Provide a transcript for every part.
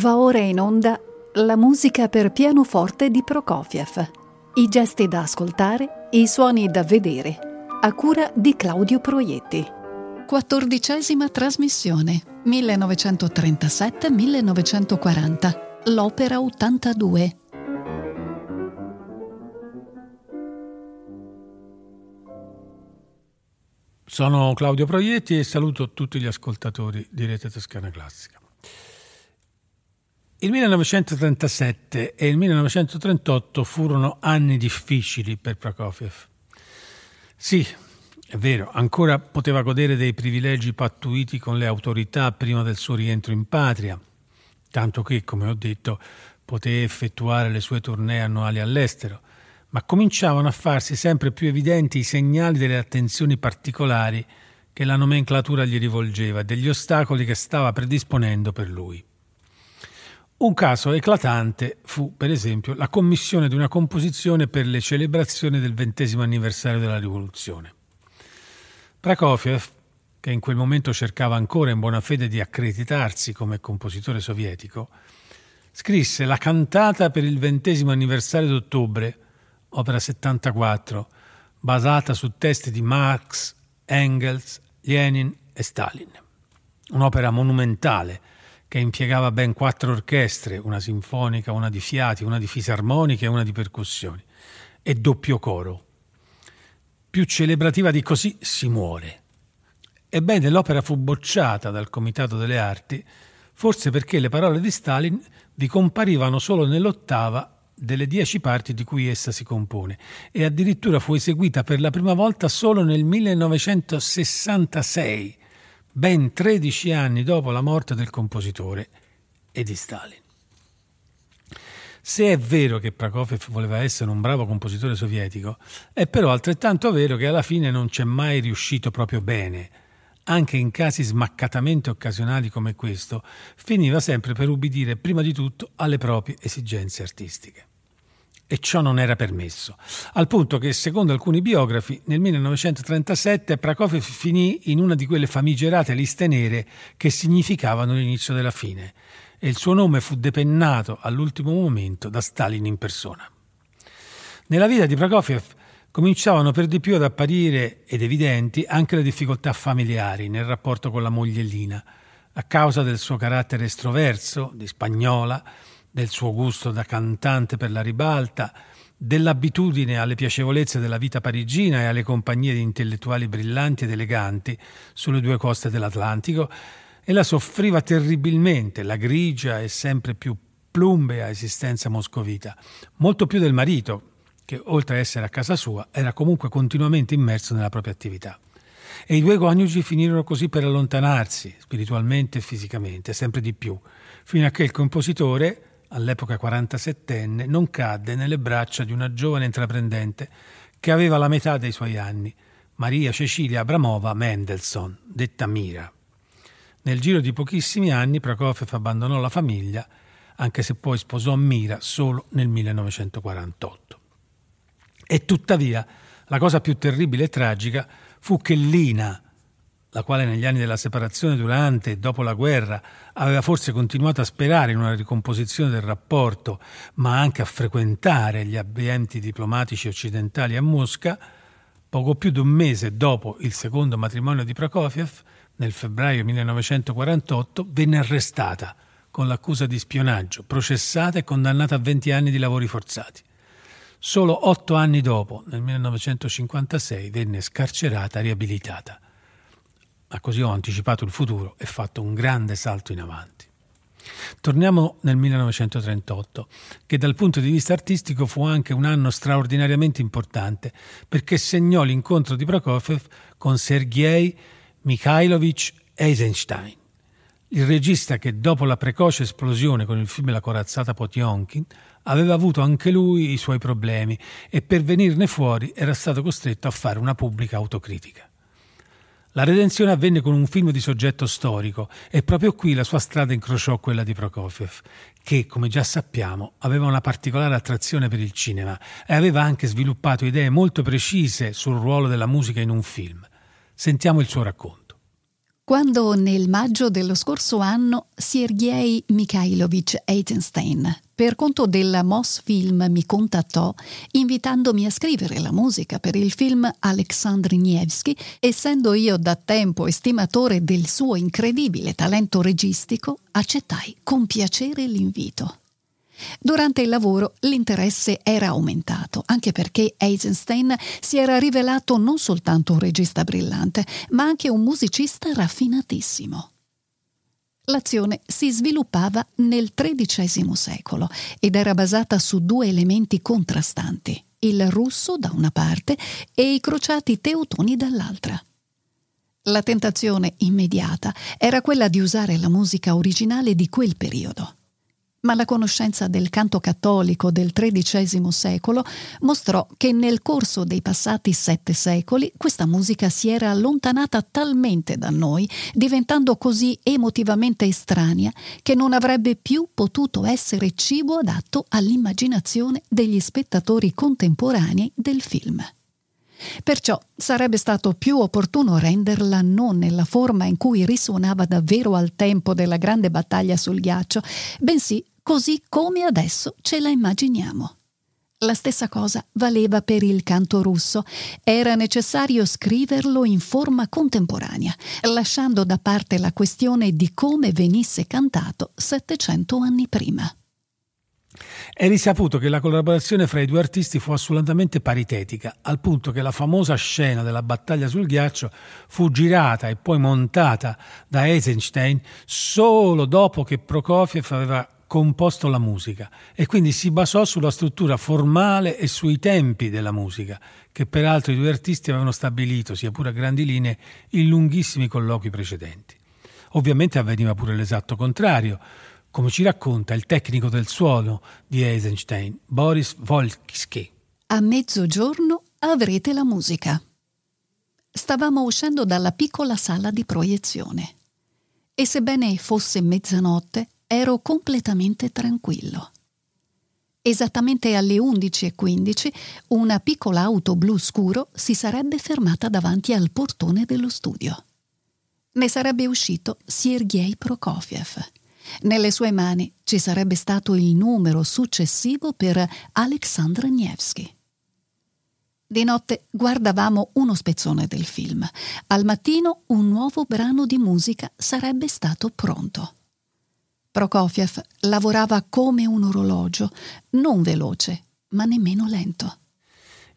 Va ora in onda la musica per pianoforte di Prokofiev. I gesti da ascoltare, i suoni da vedere. A cura di Claudio Proietti. Quattordicesima trasmissione 1937-1940. L'Opera 82. Sono Claudio Proietti e saluto tutti gli ascoltatori di Rete Toscana Classica. Il 1937 e il 1938 furono anni difficili per Prokofiev. Sì, è vero, ancora poteva godere dei privilegi pattuiti con le autorità prima del suo rientro in patria, tanto che, come ho detto, poté effettuare le sue tournée annuali all'estero, ma cominciavano a farsi sempre più evidenti i segnali delle attenzioni particolari che la nomenclatura gli rivolgeva degli ostacoli che stava predisponendo per lui. Un caso eclatante fu, per esempio, la commissione di una composizione per le celebrazioni del ventesimo anniversario della rivoluzione. Prokofiev, che in quel momento cercava ancora in buona fede di accreditarsi come compositore sovietico, scrisse la cantata per il ventesimo anniversario d'ottobre, opera 74, basata su testi di Marx, Engels, Lenin e Stalin. Un'opera monumentale che impiegava ben quattro orchestre, una sinfonica, una di fiati, una di fisarmonica e una di percussioni, e doppio coro. Più celebrativa di così si muore. Ebbene, l'opera fu bocciata dal Comitato delle Arti, forse perché le parole di Stalin vi comparivano solo nell'ottava delle dieci parti di cui essa si compone e addirittura fu eseguita per la prima volta solo nel 1966 ben 13 anni dopo la morte del compositore e di Stalin. Se è vero che Prokofiev voleva essere un bravo compositore sovietico, è però altrettanto vero che alla fine non c'è mai riuscito proprio bene. Anche in casi smaccatamente occasionali come questo, finiva sempre per ubbidire prima di tutto alle proprie esigenze artistiche e ciò non era permesso, al punto che, secondo alcuni biografi, nel 1937 Prokofiev finì in una di quelle famigerate liste nere che significavano l'inizio della fine, e il suo nome fu depennato all'ultimo momento da Stalin in persona. Nella vita di Prokofiev cominciavano per di più ad apparire ed evidenti anche le difficoltà familiari nel rapporto con la moglie Lina, a causa del suo carattere estroverso, di spagnola, del suo gusto da cantante per la ribalta, dell'abitudine alle piacevolezze della vita parigina e alle compagnie di intellettuali brillanti ed eleganti sulle due coste dell'Atlantico, e la soffriva terribilmente la grigia e sempre più plumbea esistenza moscovita, molto più del marito, che oltre a essere a casa sua era comunque continuamente immerso nella propria attività. E i due coniugi finirono così per allontanarsi, spiritualmente e fisicamente, sempre di più, fino a che il compositore, all'epoca 47enne, non cadde nelle braccia di una giovane intraprendente che aveva la metà dei suoi anni, Maria Cecilia Abramova Mendelssohn, detta Mira. Nel giro di pochissimi anni Prokofiev abbandonò la famiglia, anche se poi sposò Mira solo nel 1948. E tuttavia la cosa più terribile e tragica fu che Lina, la quale negli anni della separazione durante e dopo la guerra aveva forse continuato a sperare in una ricomposizione del rapporto, ma anche a frequentare gli ambienti diplomatici occidentali a Mosca, poco più di un mese dopo il secondo matrimonio di Prokofiev, nel febbraio 1948, venne arrestata con l'accusa di spionaggio, processata e condannata a 20 anni di lavori forzati. Solo otto anni dopo, nel 1956, venne scarcerata e riabilitata ma così ho anticipato il futuro e fatto un grande salto in avanti. Torniamo nel 1938, che dal punto di vista artistico fu anche un anno straordinariamente importante perché segnò l'incontro di Prokofiev con Sergei Mikhailovich Eisenstein, il regista che dopo la precoce esplosione con il film La corazzata Potionkin aveva avuto anche lui i suoi problemi e per venirne fuori era stato costretto a fare una pubblica autocritica. La redenzione avvenne con un film di soggetto storico e proprio qui la sua strada incrociò quella di Prokofiev, che, come già sappiamo, aveva una particolare attrazione per il cinema e aveva anche sviluppato idee molto precise sul ruolo della musica in un film. Sentiamo il suo racconto. Quando nel maggio dello scorso anno Sergei Mikhailovich Eisenstein, per conto della Moss Film, mi contattò invitandomi a scrivere la musica per il film Alexandr Nevsky, essendo io da tempo estimatore del suo incredibile talento registico, accettai con piacere l'invito. Durante il lavoro l'interesse era aumentato, anche perché Eisenstein si era rivelato non soltanto un regista brillante, ma anche un musicista raffinatissimo. L'azione si sviluppava nel XIII secolo ed era basata su due elementi contrastanti, il russo da una parte e i crociati teutoni dall'altra. La tentazione immediata era quella di usare la musica originale di quel periodo ma la conoscenza del canto cattolico del XIII secolo mostrò che nel corso dei passati sette secoli questa musica si era allontanata talmente da noi, diventando così emotivamente estranea, che non avrebbe più potuto essere cibo adatto all'immaginazione degli spettatori contemporanei del film. Perciò sarebbe stato più opportuno renderla non nella forma in cui risuonava davvero al tempo della grande battaglia sul ghiaccio, bensì così come adesso ce la immaginiamo. La stessa cosa valeva per il canto russo. Era necessario scriverlo in forma contemporanea, lasciando da parte la questione di come venisse cantato 700 anni prima. È risaputo che la collaborazione fra i due artisti fu assolutamente paritetica, al punto che la famosa scena della battaglia sul ghiaccio fu girata e poi montata da Eisenstein solo dopo che Prokofiev aveva composto la musica e quindi si basò sulla struttura formale e sui tempi della musica, che peraltro i due artisti avevano stabilito, sia pure a grandi linee, in lunghissimi colloqui precedenti. Ovviamente avveniva pure l'esatto contrario, come ci racconta il tecnico del suono di Eisenstein, Boris Volksky. A mezzogiorno avrete la musica. Stavamo uscendo dalla piccola sala di proiezione e sebbene fosse mezzanotte, ero completamente tranquillo. Esattamente alle 11.15 una piccola auto blu scuro si sarebbe fermata davanti al portone dello studio. Ne sarebbe uscito Sergei Prokofiev. Nelle sue mani ci sarebbe stato il numero successivo per Alexandr Nevsky. Di notte guardavamo uno spezzone del film. Al mattino un nuovo brano di musica sarebbe stato pronto. Prokofiev lavorava come un orologio, non veloce, ma nemmeno lento.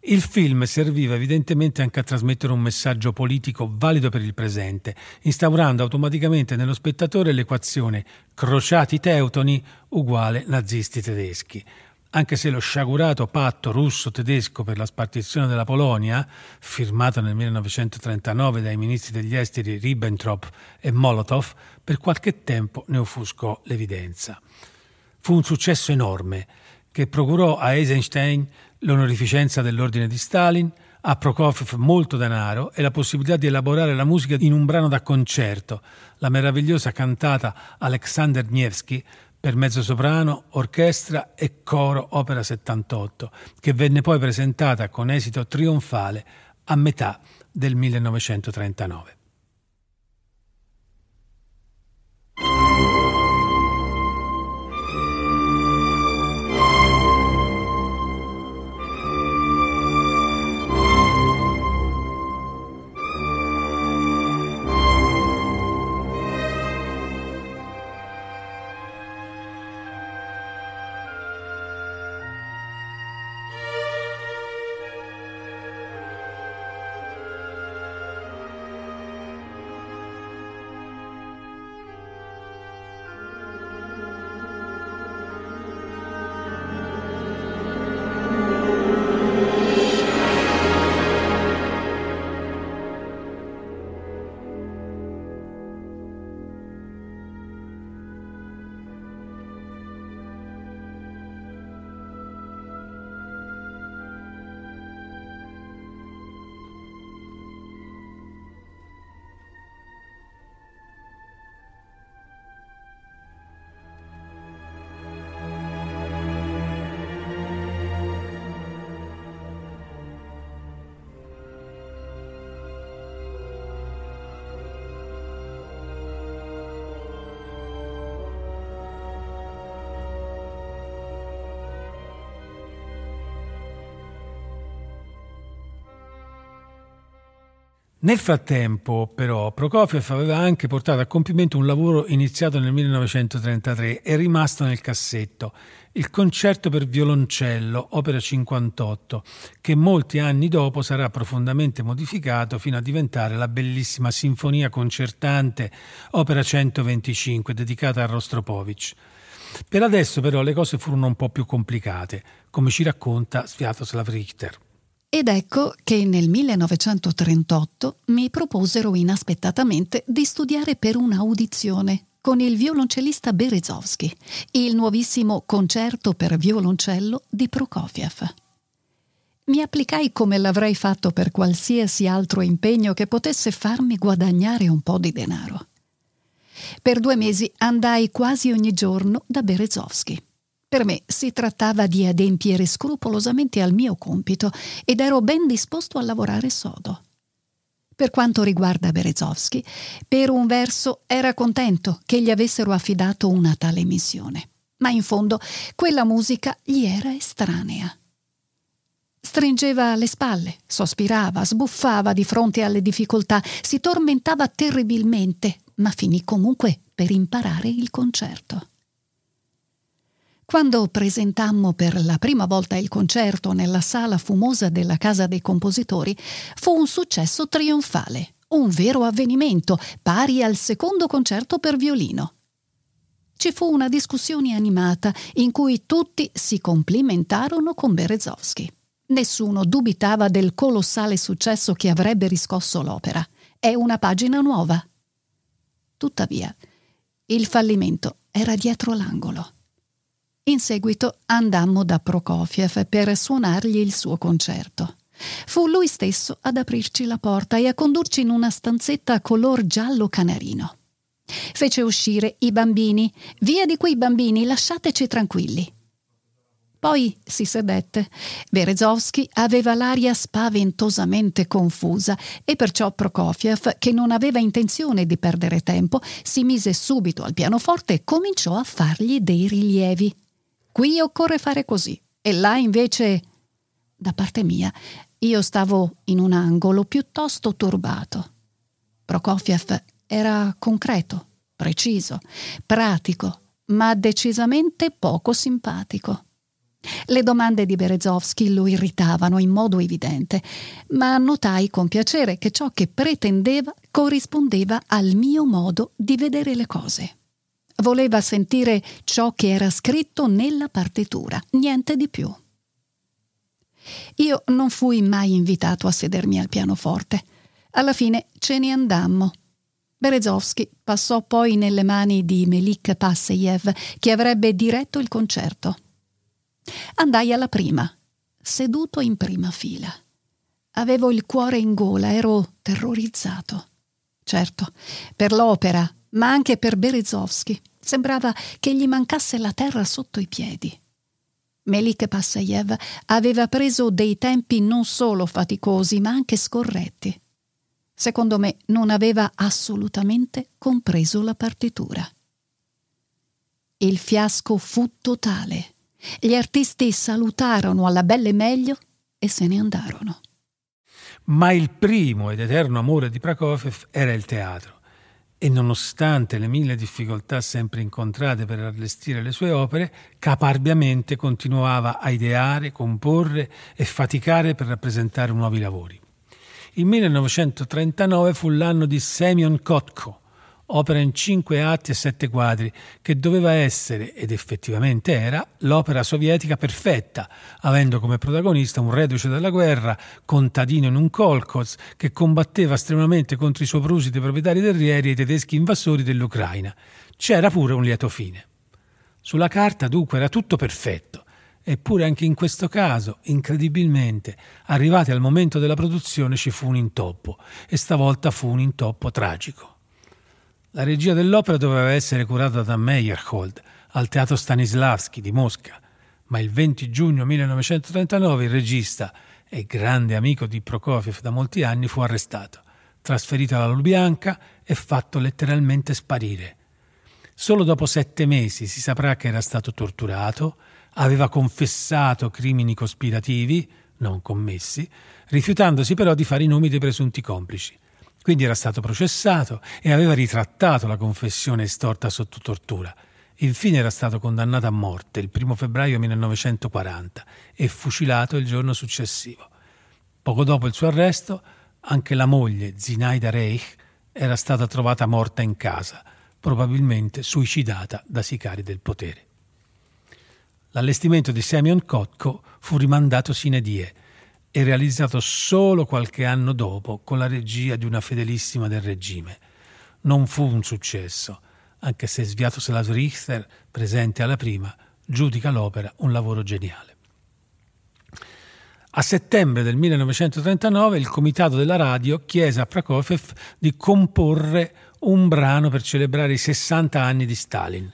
Il film serviva evidentemente anche a trasmettere un messaggio politico valido per il presente, instaurando automaticamente nello spettatore l'equazione crociati teutoni uguale nazisti tedeschi, anche se lo sciagurato patto russo-tedesco per la spartizione della Polonia, firmato nel 1939 dai ministri degli esteri Ribbentrop e Molotov, per qualche tempo ne offuscò l'evidenza. Fu un successo enorme che procurò a Eisenstein l'onorificenza dell'ordine di Stalin, a Prokofiev molto denaro e la possibilità di elaborare la musica in un brano da concerto, la meravigliosa cantata Alexander Nevsky per mezzo soprano, orchestra e coro opera 78, che venne poi presentata con esito trionfale a metà del 1939. Nel frattempo, però, Prokofiev aveva anche portato a compimento un lavoro iniziato nel 1933 e rimasto nel cassetto, il concerto per violoncello, opera 58, che molti anni dopo sarà profondamente modificato fino a diventare la bellissima sinfonia concertante, opera 125, dedicata a Rostropovich. Per adesso però le cose furono un po' più complicate, come ci racconta Sviatoslav Richter. Ed ecco che nel 1938 mi proposero inaspettatamente di studiare per un'audizione con il violoncellista Berezovsky il nuovissimo concerto per violoncello di Prokofiev. Mi applicai come l'avrei fatto per qualsiasi altro impegno che potesse farmi guadagnare un po' di denaro. Per due mesi andai quasi ogni giorno da Berezovsky. Per me si trattava di adempiere scrupolosamente al mio compito ed ero ben disposto a lavorare sodo. Per quanto riguarda Berezovsky, per un verso era contento che gli avessero affidato una tale missione, ma in fondo quella musica gli era estranea. Stringeva le spalle, sospirava, sbuffava di fronte alle difficoltà, si tormentava terribilmente, ma finì comunque per imparare il concerto. Quando presentammo per la prima volta il concerto nella sala fumosa della Casa dei Compositori, fu un successo trionfale, un vero avvenimento, pari al secondo concerto per violino. Ci fu una discussione animata in cui tutti si complimentarono con Berezovsky. Nessuno dubitava del colossale successo che avrebbe riscosso l'opera. È una pagina nuova. Tuttavia, il fallimento era dietro l'angolo. In seguito andammo da Prokofiev per suonargli il suo concerto. Fu lui stesso ad aprirci la porta e a condurci in una stanzetta color giallo canarino. Fece uscire i bambini. Via di quei bambini, lasciateci tranquilli. Poi si sedette. Berezovsky aveva l'aria spaventosamente confusa e perciò Prokofiev, che non aveva intenzione di perdere tempo, si mise subito al pianoforte e cominciò a fargli dei rilievi. Qui occorre fare così e là invece... Da parte mia, io stavo in un angolo piuttosto turbato. Prokofiev era concreto, preciso, pratico, ma decisamente poco simpatico. Le domande di Berezovsky lo irritavano in modo evidente, ma notai con piacere che ciò che pretendeva corrispondeva al mio modo di vedere le cose. Voleva sentire ciò che era scritto nella partitura, niente di più. Io non fui mai invitato a sedermi al pianoforte. Alla fine ce ne andammo. Berezovsky passò poi nelle mani di Melik Passejev, che avrebbe diretto il concerto. Andai alla prima, seduto in prima fila. Avevo il cuore in gola, ero terrorizzato. Certo, per l'opera ma anche per Berezovsky. Sembrava che gli mancasse la terra sotto i piedi. Melik Passayev aveva preso dei tempi non solo faticosi, ma anche scorretti. Secondo me non aveva assolutamente compreso la partitura. Il fiasco fu totale. Gli artisti salutarono alla belle meglio e se ne andarono. Ma il primo ed eterno amore di Prokofiev era il teatro e nonostante le mille difficoltà sempre incontrate per allestire le sue opere, caparbiamente continuava a ideare, comporre e faticare per rappresentare nuovi lavori. Il 1939 fu l'anno di Semyon Kotko, opera in cinque atti e sette quadri, che doveva essere, ed effettivamente era, l'opera sovietica perfetta, avendo come protagonista un reduce dalla guerra, contadino in un kolkhoz, che combatteva estremamente contro i soprusi dei proprietari terrieri e i tedeschi invasori dell'Ucraina. C'era pure un lieto fine. Sulla carta dunque era tutto perfetto, eppure anche in questo caso, incredibilmente, arrivati al momento della produzione ci fu un intoppo, e stavolta fu un intoppo tragico. La regia dell'opera doveva essere curata da Meyerhold al Teatro Stanislavski di Mosca, ma il 20 giugno 1939 il regista e grande amico di Prokofiev da molti anni fu arrestato, trasferito alla Lubianca e fatto letteralmente sparire. Solo dopo sette mesi si saprà che era stato torturato, aveva confessato crimini cospirativi, non commessi, rifiutandosi però di fare i nomi dei presunti complici. Quindi era stato processato e aveva ritrattato la confessione estorta sotto tortura. Infine era stato condannato a morte il 1 febbraio 1940 e fucilato il giorno successivo. Poco dopo il suo arresto, anche la moglie, Zinaida Reich, era stata trovata morta in casa, probabilmente suicidata da sicari del potere. L'allestimento di Semyon Kotko fu rimandato sine die e realizzato solo qualche anno dopo con la regia di una fedelissima del regime. Non fu un successo, anche se Sviatoslav Richter, presente alla prima, giudica l'opera un lavoro geniale. A settembre del 1939 il comitato della radio chiese a Prokofiev di comporre un brano per celebrare i 60 anni di Stalin.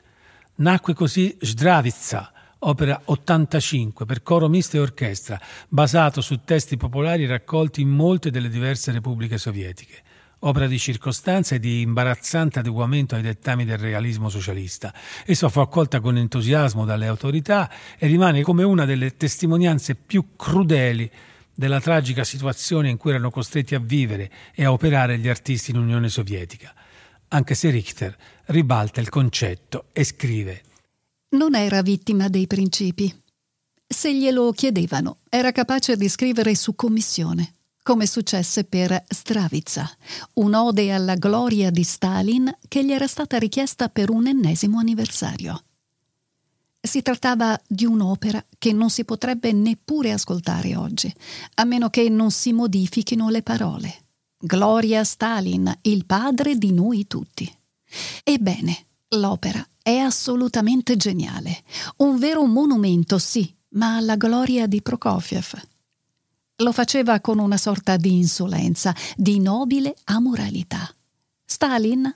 Nacque così Zdravitsa, opera 85 per coro misto e orchestra, basato su testi popolari raccolti in molte delle diverse repubbliche sovietiche. Opera di circostanza e di imbarazzante adeguamento ai dettami del realismo socialista. Essa fu accolta con entusiasmo dalle autorità e rimane come una delle testimonianze più crudeli della tragica situazione in cui erano costretti a vivere e a operare gli artisti in Unione Sovietica. Anche se Richter ribalta il concetto e scrive non era vittima dei principi. Se glielo chiedevano, era capace di scrivere su commissione, come successe per Stravitsa, un'ode alla gloria di Stalin che gli era stata richiesta per un ennesimo anniversario. Si trattava di un'opera che non si potrebbe neppure ascoltare oggi, a meno che non si modifichino le parole. Gloria Stalin, il padre di noi tutti. Ebbene, l'opera è assolutamente geniale. Un vero monumento, sì, ma alla gloria di Prokofiev. Lo faceva con una sorta di insolenza, di nobile amoralità. Stalin?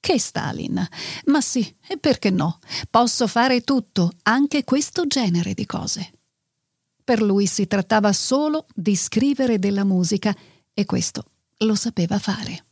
Che Stalin? Ma sì, e perché no? Posso fare tutto, anche questo genere di cose. Per lui si trattava solo di scrivere della musica e questo lo sapeva fare.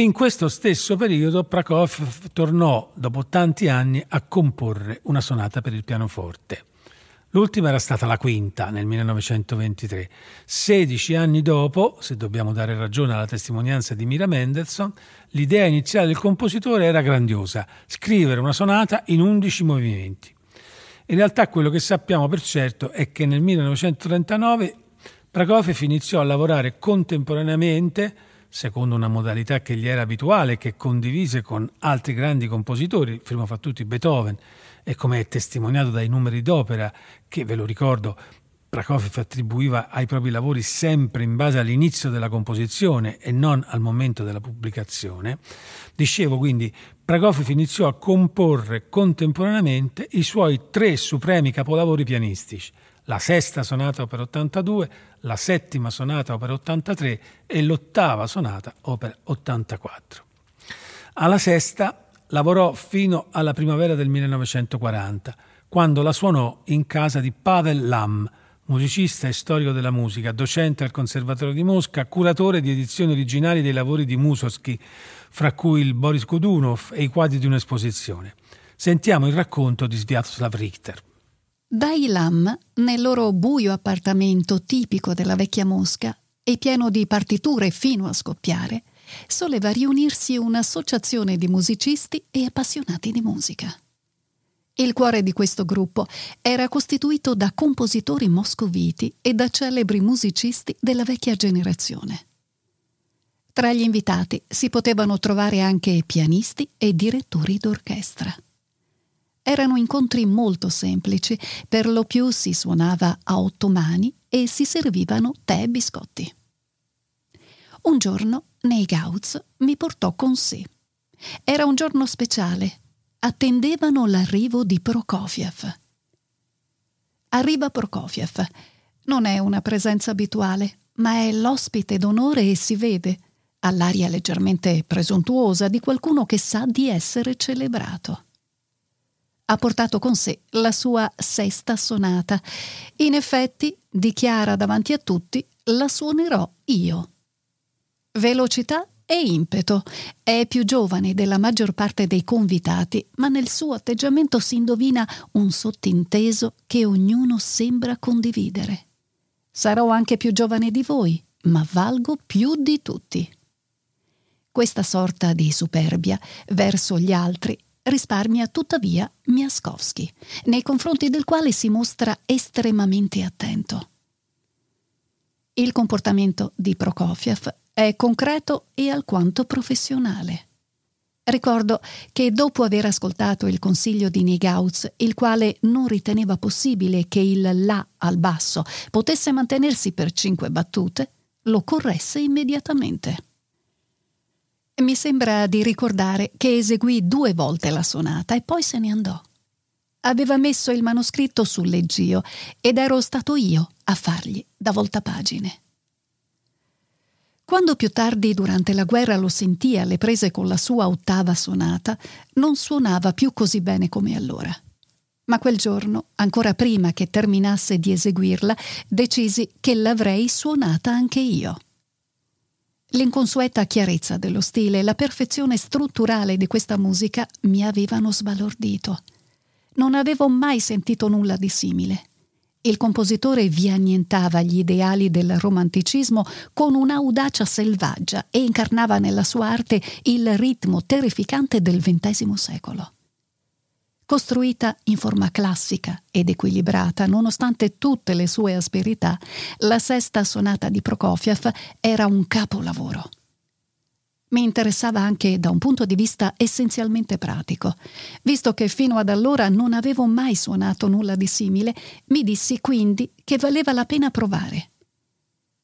In questo stesso periodo Prokofiev tornò dopo tanti anni a comporre una sonata per il pianoforte. L'ultima era stata la quinta nel 1923. 16 anni dopo, se dobbiamo dare ragione alla testimonianza di Mira Mendelssohn, l'idea iniziale del compositore era grandiosa, scrivere una sonata in 11 movimenti. In realtà quello che sappiamo per certo è che nel 1939 Prokofiev iniziò a lavorare contemporaneamente secondo una modalità che gli era abituale che condivise con altri grandi compositori, prima fra tutti Beethoven, e come è testimoniato dai numeri d'opera che, ve lo ricordo, Prokofiev attribuiva ai propri lavori sempre in base all'inizio della composizione e non al momento della pubblicazione. Dicevo quindi, Prokofiev iniziò a comporre contemporaneamente i suoi tre supremi capolavori pianistici, la sesta sonata opera 82, la settima sonata opera 83 e l'ottava sonata opera 84. Alla sesta lavorò fino alla primavera del 1940, quando la suonò in casa di Pavel Lam, musicista e storico della musica, docente al Conservatorio di Mosca, curatore di edizioni originali dei lavori di Mussorgsky, fra cui il Boris Godunov e i quadri di un'esposizione. Sentiamo il racconto di Sviatoslav Richter. Dai Lam, nel loro buio appartamento tipico della vecchia Mosca e pieno di partiture fino a scoppiare, soleva riunirsi un'associazione di musicisti e appassionati di musica. Il cuore di questo gruppo era costituito da compositori moscoviti e da celebri musicisti della vecchia generazione. Tra gli invitati si potevano trovare anche pianisti e direttori d'orchestra. Erano incontri molto semplici, per lo più si suonava a otto mani e si servivano tè e biscotti. Un giorno nei Gauz mi portò con sé. Era un giorno speciale. Attendevano l'arrivo di Prokofiev. Arriva Prokofiev. Non è una presenza abituale, ma è l'ospite d'onore e si vede, all'aria leggermente presuntuosa di qualcuno che sa di essere celebrato. Ha portato con sé la sua sesta sonata. In effetti, dichiara davanti a tutti, la suonerò io. Velocità e impeto. È più giovane della maggior parte dei convitati, ma nel suo atteggiamento si indovina un sottinteso che ognuno sembra condividere. Sarò anche più giovane di voi, ma valgo più di tutti. Questa sorta di superbia verso gli altri risparmia tuttavia Miaskovsky, nei confronti del quale si mostra estremamente attento. Il comportamento di Prokofiev è concreto e alquanto professionale. Ricordo che dopo aver ascoltato il consiglio di Negauz, il quale non riteneva possibile che il La al basso potesse mantenersi per cinque battute, lo corresse immediatamente. Mi sembra di ricordare che eseguì due volte la sonata e poi se ne andò. Aveva messo il manoscritto sul leggio ed ero stato io a fargli da voltapagine. Quando più tardi durante la guerra lo sentì alle prese con la sua ottava sonata, non suonava più così bene come allora. Ma quel giorno, ancora prima che terminasse di eseguirla, decisi che l'avrei suonata anche io. L'inconsueta chiarezza dello stile e la perfezione strutturale di questa musica mi avevano sbalordito. Non avevo mai sentito nulla di simile. Il compositore vi annientava gli ideali del romanticismo con un'audacia selvaggia e incarnava nella sua arte il ritmo terrificante del XX secolo. Costruita in forma classica ed equilibrata, nonostante tutte le sue asperità, la sesta sonata di Prokofiev era un capolavoro. Mi interessava anche da un punto di vista essenzialmente pratico. Visto che fino ad allora non avevo mai suonato nulla di simile, mi dissi quindi che valeva la pena provare.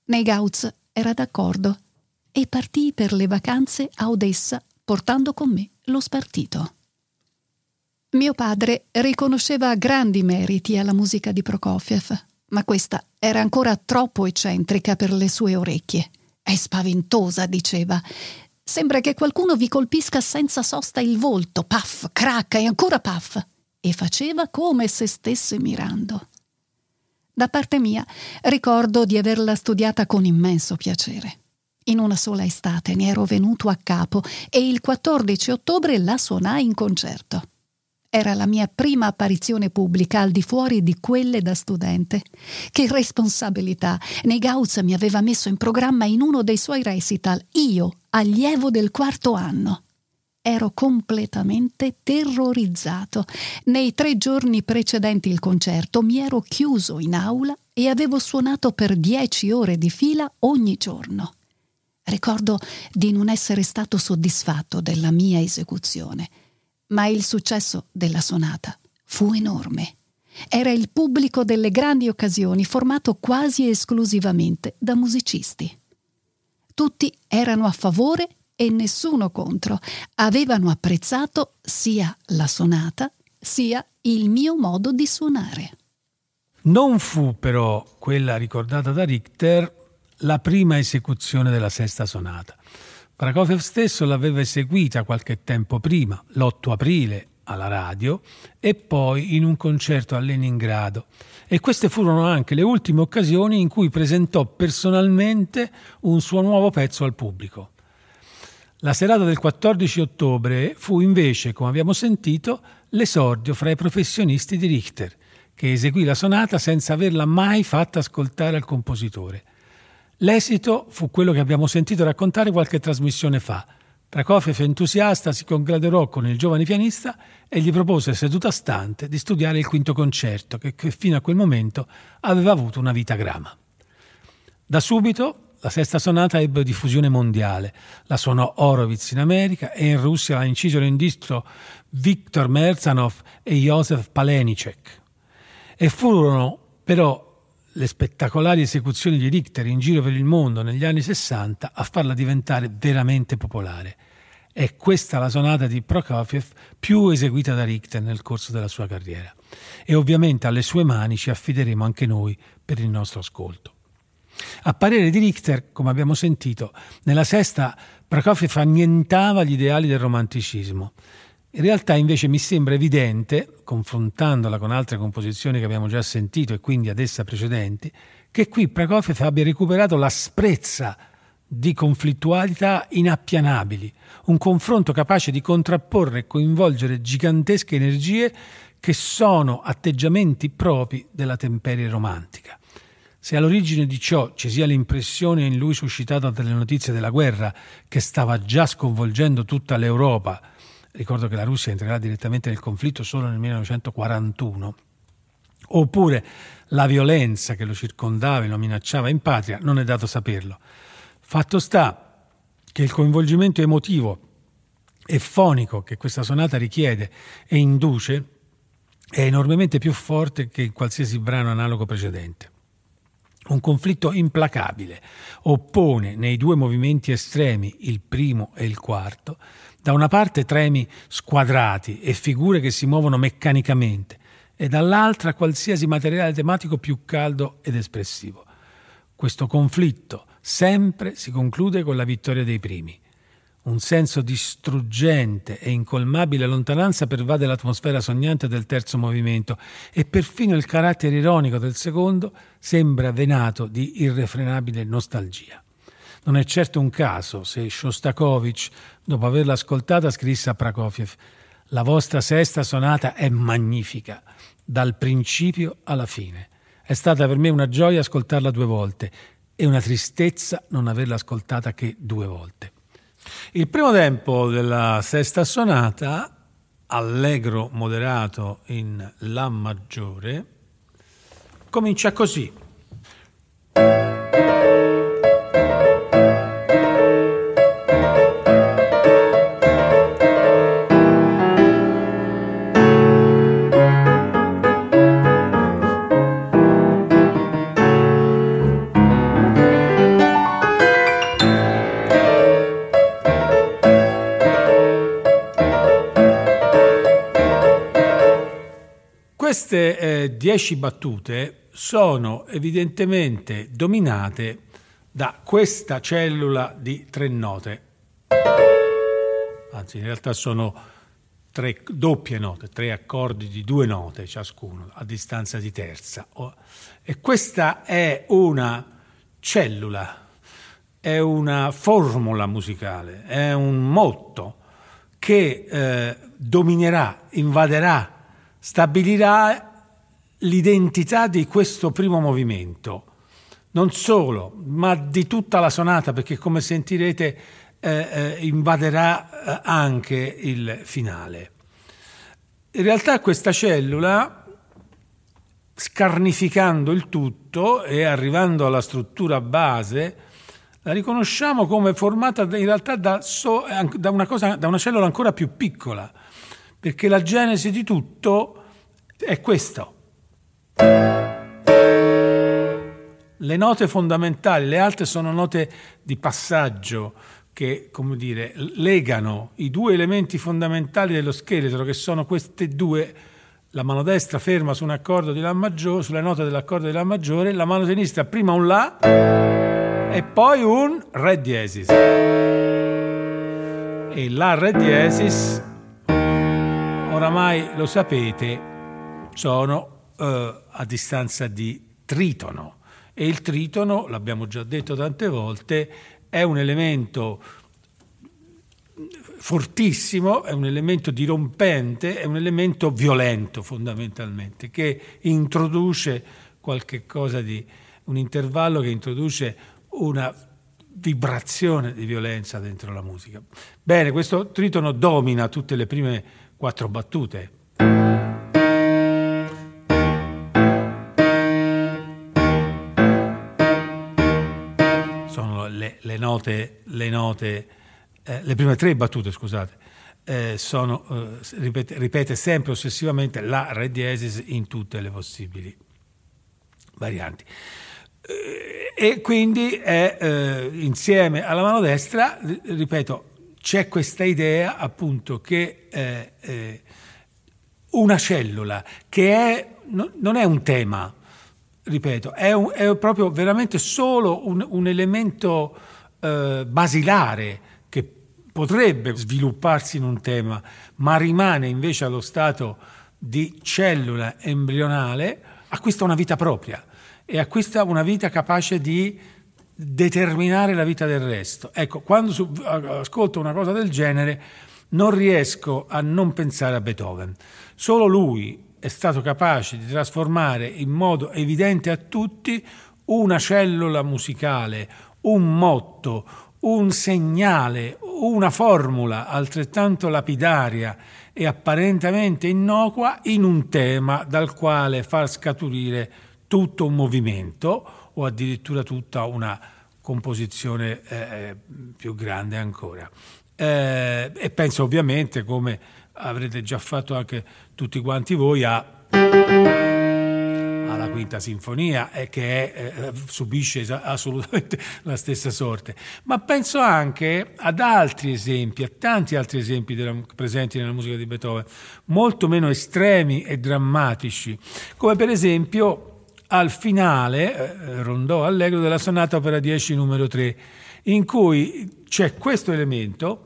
Negauz era d'accordo e partii per le vacanze a Odessa portando con me lo spartito. Mio padre riconosceva grandi meriti alla musica di Prokofiev, ma questa era ancora troppo eccentrica per le sue orecchie. È spaventosa, diceva. Sembra che qualcuno vi colpisca senza sosta il volto, paff, cracca e ancora paff, e faceva come se stesse mirando. Da parte mia ricordo di averla studiata con immenso piacere. In una sola estate ne ero venuto a capo e il 14 ottobre la suonai in concerto. Era la mia prima apparizione pubblica al di fuori di quelle da studente. Che responsabilità! Negauz mi aveva messo in programma in uno dei suoi recital, io, allievo del quarto anno. Ero completamente terrorizzato. Nei tre giorni precedenti il concerto mi ero chiuso in aula e avevo suonato per dieci ore di fila ogni giorno. Ricordo di non essere stato soddisfatto della mia esecuzione ma il successo della sonata fu enorme. Era il pubblico delle grandi occasioni formato quasi esclusivamente da musicisti. Tutti erano a favore e nessuno contro. Avevano apprezzato sia la sonata sia il mio modo di suonare. Non fu però quella ricordata da Richter la prima esecuzione della sesta sonata. Prokofiev stesso l'aveva eseguita qualche tempo prima, l'8 aprile, alla radio e poi in un concerto a Leningrado. E queste furono anche le ultime occasioni in cui presentò personalmente un suo nuovo pezzo al pubblico. La serata del 14 ottobre fu invece, come abbiamo sentito, l'esordio fra i professionisti di Richter, che eseguì la sonata senza averla mai fatta ascoltare al compositore. L'esito fu quello che abbiamo sentito raccontare qualche trasmissione fa. Prokofiev entusiasta si congraderò con il giovane pianista e gli propose seduta stante di studiare il quinto concerto che, che fino a quel momento aveva avuto una vita grama. Da subito la sesta sonata ebbe diffusione mondiale. La suonò Horowitz in America e in Russia la incisero in distro Viktor Merzanov e Josef Palenicek. E furono però le spettacolari esecuzioni di Richter in giro per il mondo negli anni 60 a farla diventare veramente popolare. È questa la sonata di Prokofiev più eseguita da Richter nel corso della sua carriera. E ovviamente alle sue mani ci affideremo anche noi per il nostro ascolto. A parere di Richter, come abbiamo sentito, nella sesta Prokofiev annientava gli ideali del romanticismo in realtà invece mi sembra evidente, confrontandola con altre composizioni che abbiamo già sentito e quindi ad essa precedenti, che qui Prokofiev abbia recuperato l'asprezza di conflittualità inappianabili, un confronto capace di contrapporre e coinvolgere gigantesche energie che sono atteggiamenti propri della temperie romantica. Se all'origine di ciò ci sia l'impressione in lui suscitata dalle notizie della guerra che stava già sconvolgendo tutta l'Europa, ricordo che la Russia entrerà direttamente nel conflitto solo nel 1941, oppure la violenza che lo circondava e lo minacciava in patria, non è dato saperlo. Fatto sta che il coinvolgimento emotivo e fonico che questa sonata richiede e induce è enormemente più forte che in qualsiasi brano analogo precedente. Un conflitto implacabile oppone nei due movimenti estremi, il primo e il quarto, da una parte tremi squadrati e figure che si muovono meccanicamente, e dall'altra qualsiasi materiale tematico più caldo ed espressivo. Questo conflitto sempre si conclude con la vittoria dei primi. Un senso di struggente e incolmabile lontananza pervade l'atmosfera sognante del terzo movimento e perfino il carattere ironico del secondo sembra venato di irrefrenabile nostalgia. Non è certo un caso se Shostakovich, dopo averla ascoltata, scrisse a Prokofiev La vostra sesta sonata è magnifica, dal principio alla fine. È stata per me una gioia ascoltarla due volte e una tristezza non averla ascoltata che due volte. Il primo tempo della sesta sonata, allegro moderato in La maggiore, comincia così. Queste eh, dieci battute sono evidentemente dominate da questa cellula di tre note. Anzi, in realtà sono tre doppie note, tre accordi di due note ciascuno, a distanza di terza. E questa è una cellula, è una formula musicale, è un motto che eh, dominerà, invaderà stabilirà l'identità di questo primo movimento, non solo, ma di tutta la sonata, perché come sentirete eh, eh, invaderà eh, anche il finale. In realtà questa cellula, scarnificando il tutto e arrivando alla struttura base, la riconosciamo come formata in realtà da, so, da, una, cosa, da una cellula ancora più piccola, perché la genesi di tutto è questo. Le note fondamentali, le altre sono note di passaggio che, come dire, legano i due elementi fondamentali dello scheletro, che sono queste due, la mano destra ferma su un accordo di La maggiore, sulle note dell'accordo di La maggiore, la mano sinistra prima un La e poi un Re diesis. E La Re diesis oramai lo sapete, sono eh, a distanza di tritono e il tritono, l'abbiamo già detto tante volte, è un elemento fortissimo, è un elemento dirompente, è un elemento violento fondamentalmente, che introduce qualche cosa di un intervallo che introduce una vibrazione di violenza dentro la musica. Bene, questo tritono domina tutte le prime quattro battute. Sono le, le note, le, note eh, le prime tre battute, scusate. Eh, sono, eh, ripete, ripete, sempre ossessivamente la re diesis in tutte le possibili varianti. Eh, e quindi è eh, insieme alla mano destra, ripeto, c'è questa idea appunto che eh, eh, una cellula che è, no, non è un tema, ripeto, è, un, è proprio veramente solo un, un elemento eh, basilare che potrebbe svilupparsi in un tema, ma rimane invece allo stato di cellula embrionale, acquista una vita propria e acquista una vita capace di determinare la vita del resto. Ecco, quando su, ascolto una cosa del genere non riesco a non pensare a Beethoven. Solo lui è stato capace di trasformare in modo evidente a tutti una cellula musicale, un motto, un segnale, una formula altrettanto lapidaria e apparentemente innocua in un tema dal quale far scaturire tutto un movimento o addirittura tutta una composizione eh, più grande ancora. Eh, e penso ovviamente, come avrete già fatto anche tutti quanti voi, a alla quinta sinfonia e che è, eh, subisce assolutamente la stessa sorte, ma penso anche ad altri esempi, a tanti altri esempi della, presenti nella musica di Beethoven, molto meno estremi e drammatici, come per esempio al finale, eh, rondò allegro della sonata opera 10 numero 3, in cui c'è questo elemento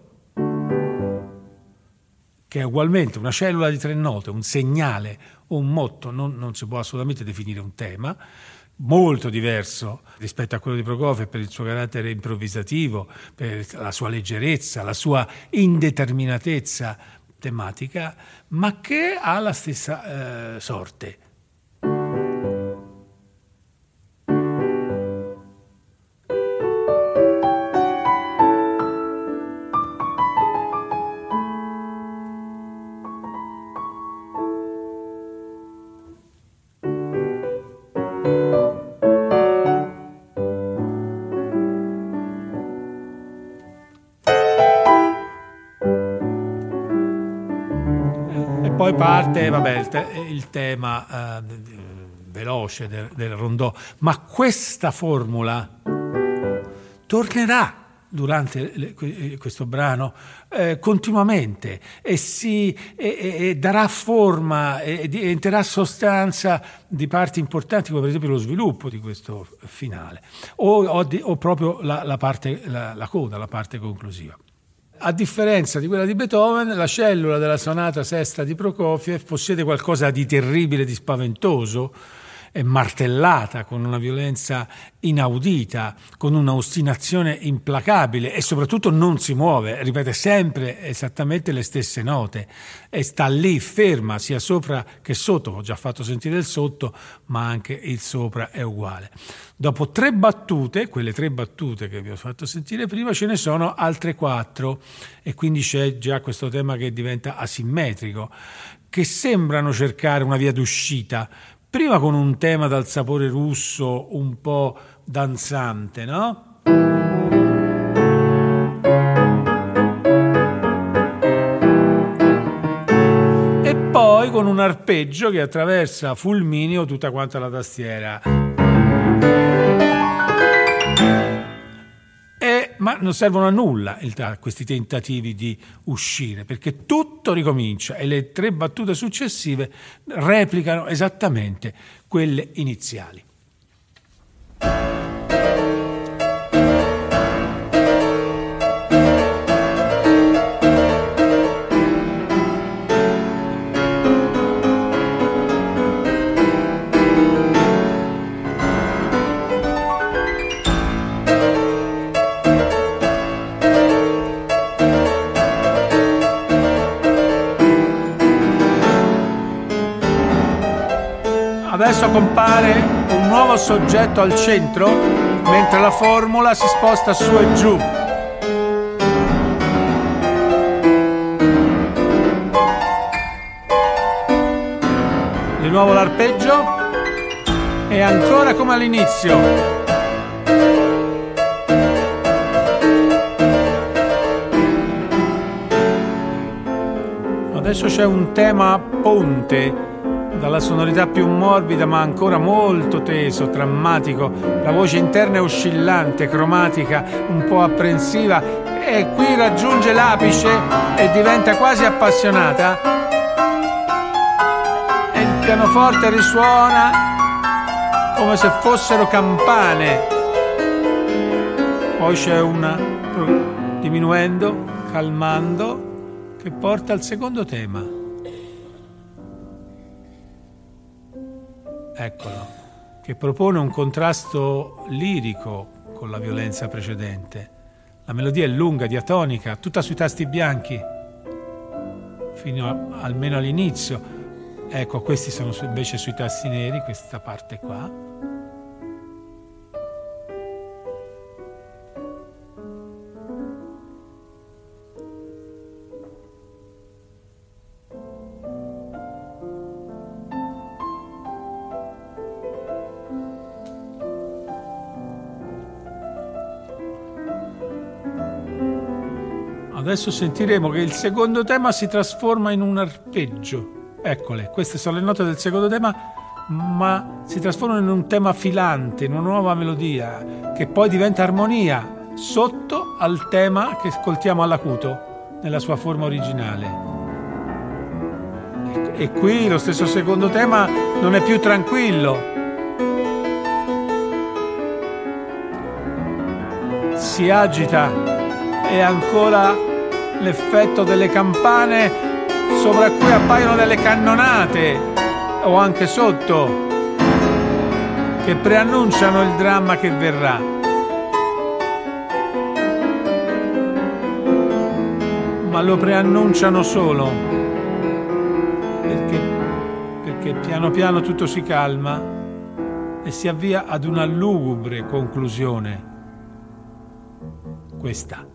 che è ugualmente una cellula di tre note, un segnale, un motto, non, non si può assolutamente definire un tema, molto diverso rispetto a quello di Prokofiev per il suo carattere improvvisativo, per la sua leggerezza, la sua indeterminatezza tematica, ma che ha la stessa eh, sorte parte vabbè, il, te, il tema eh, veloce del, del rondò, ma questa formula tornerà durante le, questo brano eh, continuamente e, si, e, e, darà forma e diventerà sostanza di parti importanti come per esempio lo sviluppo di questo finale o, o, di, o proprio la, la, parte, la, la coda, la parte conclusiva. A differenza di quella di Beethoven, la cellula della sonata sesta di Prokofiev possiede qualcosa di terribile, di spaventoso, martellata con una violenza inaudita, con un'ostinazione implacabile e soprattutto non si muove, ripete sempre esattamente le stesse note e sta lì ferma sia sopra che sotto, ho già fatto sentire il sotto, ma anche il sopra è uguale. Dopo tre battute, quelle tre battute che vi ho fatto sentire prima, ce ne sono altre quattro e quindi c'è già questo tema che diventa asimmetrico, che sembrano cercare una via d'uscita, prima con un tema dal sapore russo un po' danzante, no? E poi con un arpeggio che attraversa fulmineo tutta quanta la tastiera. Ma non servono a nulla questi tentativi di uscire, perché tutto ricomincia e le tre battute successive replicano esattamente quelle iniziali. Compare un nuovo soggetto al centro, mentre la formula si sposta su e giù. Di nuovo l'arpeggio e ancora come all'inizio. Adesso c'è un tema ponte, dalla sonorità più morbida ma ancora molto teso, drammatico, la voce interna è oscillante, cromatica, un po' apprensiva e qui raggiunge l'apice e diventa quasi appassionata. E il pianoforte risuona come se fossero campane. Poi c'è una diminuendo, calmando che porta al secondo tema. Che propone un contrasto lirico con la violenza precedente. La melodia è lunga, diatonica, tutta sui tasti bianchi, fino a, almeno all'inizio. Ecco, questi sono invece sui tasti neri, questa parte qua. Adesso sentiremo che il secondo tema si trasforma in un arpeggio. Eccole, queste sono le note del secondo tema, ma si trasformano in un tema filante, in una nuova melodia, che poi diventa armonia sotto al tema che ascoltiamo all'acuto, nella sua forma originale. E qui lo stesso secondo tema non è più tranquillo. Si agita e ancora l'effetto delle campane sopra cui appaiono delle cannonate o anche sotto che preannunciano il dramma che verrà. Ma lo preannunciano solo perché, perché piano piano tutto si calma e si avvia ad una lugubre conclusione. Questa.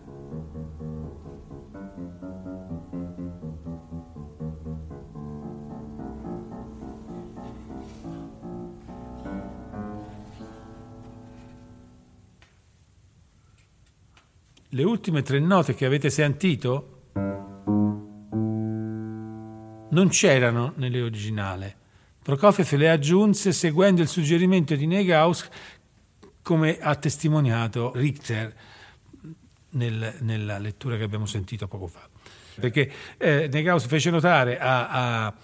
Le ultime tre note che avete sentito non c'erano nelle originali. Prokofiev le aggiunse seguendo il suggerimento di Negaus come ha testimoniato Richter nel, nella lettura che abbiamo sentito poco fa. Perché eh, Negaus fece notare a, a,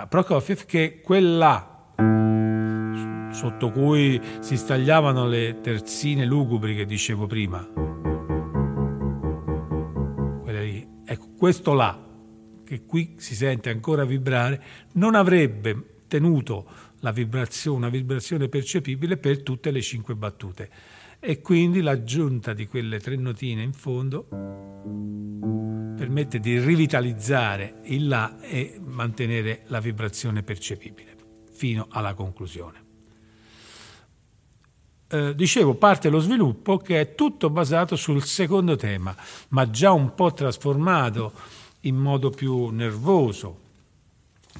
a Prokofiev che quella sotto cui si stagliavano le terzine lugubri che dicevo prima. Ecco, questo là, che qui si sente ancora vibrare, non avrebbe tenuto la vibrazione, una vibrazione percepibile per tutte le cinque battute. E quindi l'aggiunta di quelle tre notine in fondo permette di rivitalizzare il La e mantenere la vibrazione percepibile fino alla conclusione. Eh, dicevo, parte lo sviluppo che è tutto basato sul secondo tema, ma già un po' trasformato in modo più nervoso,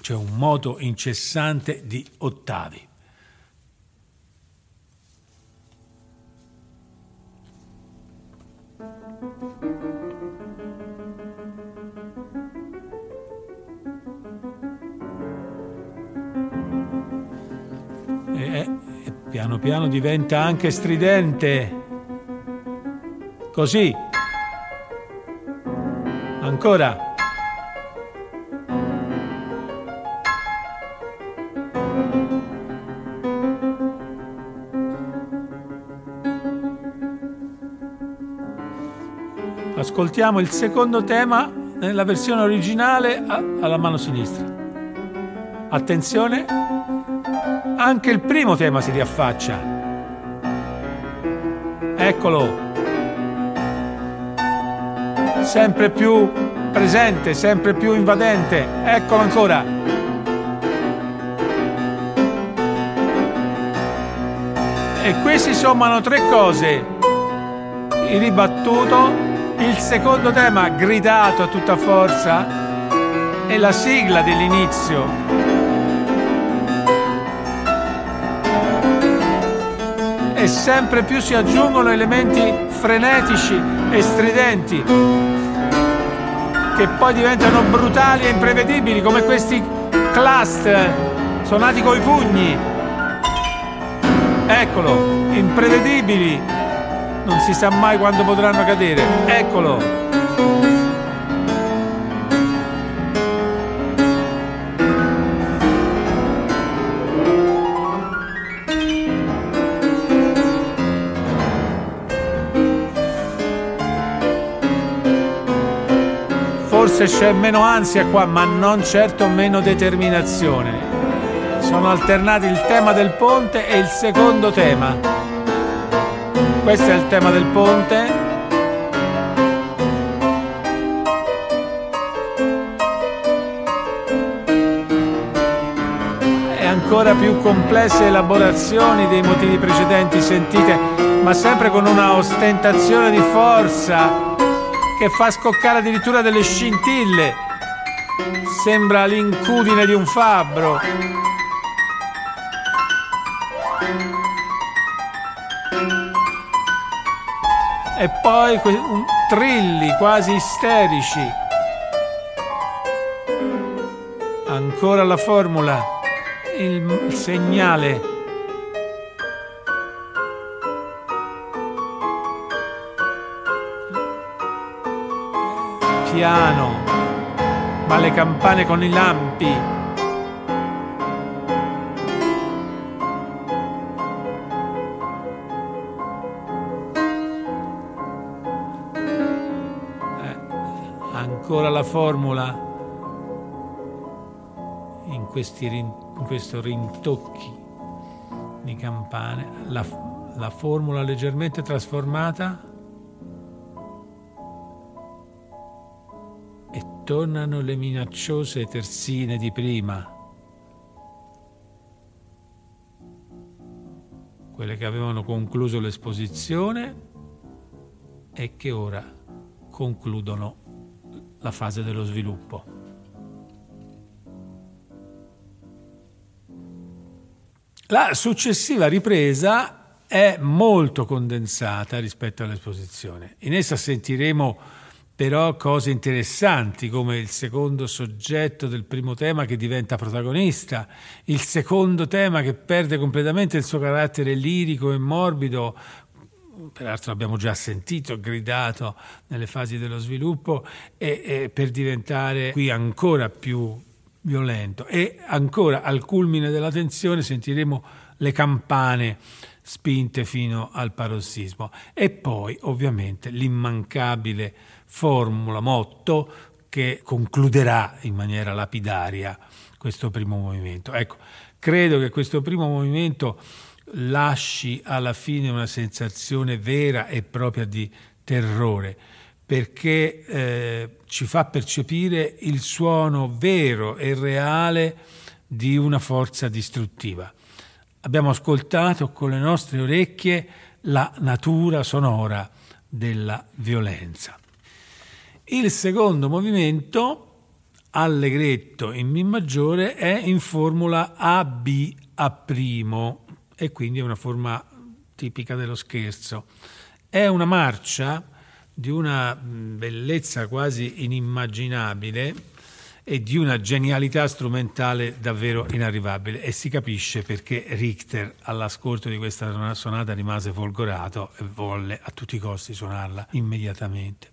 cioè un moto incessante di ottavi. Piano piano diventa anche stridente. Così. Ancora. Ascoltiamo il secondo tema nella versione originale alla mano sinistra. Attenzione anche il primo tema si riaffaccia. Eccolo. Sempre più presente, sempre più invadente. Eccolo ancora. E qui si sommano tre cose. Il ribattuto, il secondo tema gridato a tutta forza e la sigla dell'inizio. E sempre più si aggiungono elementi frenetici e stridenti che poi diventano brutali e imprevedibili come questi cluster suonati coi pugni Eccolo, imprevedibili. Non si sa mai quando potranno cadere. Eccolo. Forse c'è meno ansia qua, ma non certo meno determinazione sono alternati il tema del ponte e il secondo tema. Questo è il tema del ponte. Ancora più complesse elaborazioni dei motivi precedenti sentite, ma sempre con una ostentazione di forza che fa scoccare addirittura delle scintille. Sembra l'incudine di un fabbro. e poi trilli quasi isterici. Ancora la formula, il segnale. Piano, ma le campane con i lampi. ancora la formula in questi in questo rintocchi di campane, la, la formula leggermente trasformata tornano le minacciose terzine di prima, quelle che avevano concluso l'esposizione e che ora concludono la fase dello sviluppo. La successiva ripresa è molto condensata rispetto all'esposizione. In essa sentiremo però cose interessanti come il secondo soggetto del primo tema che diventa protagonista, il secondo tema che perde completamente il suo carattere lirico e morbido peraltro abbiamo già sentito, gridato nelle fasi dello sviluppo, e, e per diventare qui ancora più violento. E ancora al culmine della tensione sentiremo le campane spinte fino al parossismo. E poi ovviamente l'immancabile formula motto che concluderà in maniera lapidaria questo primo movimento. Ecco, credo che questo primo movimento lasci alla fine una sensazione vera e propria di terrore, perché eh, ci fa percepire il suono vero e reale di una forza distruttiva. Abbiamo ascoltato con le nostre orecchie la natura sonora della violenza. Il secondo movimento, allegretto in Mi maggiore, è in formula AB a e quindi è una forma tipica dello scherzo. È una marcia di una bellezza quasi inimmaginabile e di una genialità strumentale davvero inarrivabile e si capisce perché Richter all'ascolto di questa sonata rimase folgorato e volle a tutti i costi suonarla immediatamente.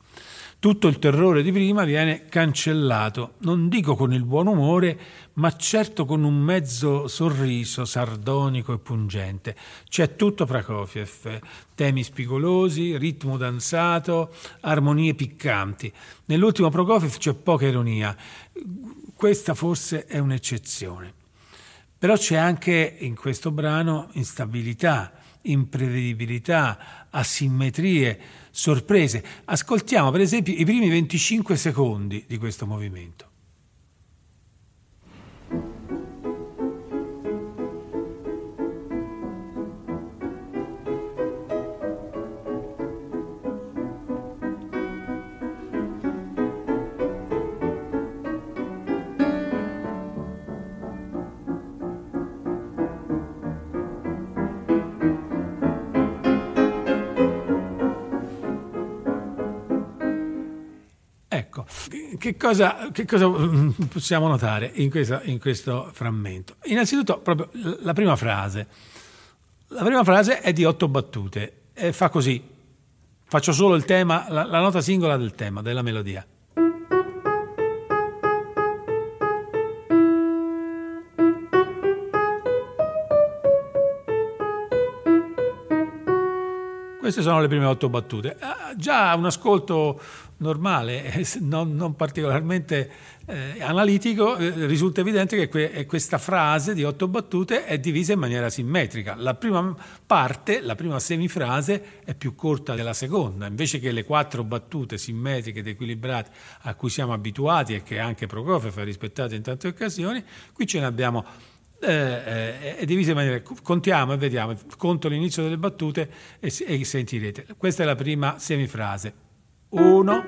Tutto il terrore di prima viene cancellato, non dico con il buon umore, ma certo con un mezzo sorriso sardonico e pungente. C'è tutto Prokofiev, temi spigolosi, ritmo danzato, armonie piccanti. Nell'ultimo Prokofiev c'è poca ironia, questa forse è un'eccezione. Però c'è anche in questo brano instabilità, imprevedibilità, asimmetrie, sorprese. Ascoltiamo per esempio i primi 25 secondi di questo movimento. Che, cosa, che cosa, possiamo notare in, questa, in questo frammento? Innanzitutto, proprio la prima frase. La prima frase è di otto battute e fa così. Faccio solo il tema, la, la nota singola del tema, della melodia. Queste sono le prime otto battute. Ah, già un ascolto normale, non, non particolarmente eh, analitico, eh, risulta evidente che que- questa frase di otto battute è divisa in maniera simmetrica. La prima parte, la prima semifrase, è più corta della seconda. Invece che le quattro battute simmetriche ed equilibrate a cui siamo abituati e che anche Prokofiev ha rispettato in tante occasioni, qui ce ne abbiamo eh, eh, è divisa in maniera. Contiamo e vediamo, conto l'inizio delle battute e, e sentirete. Questa è la prima semifrase. Uno,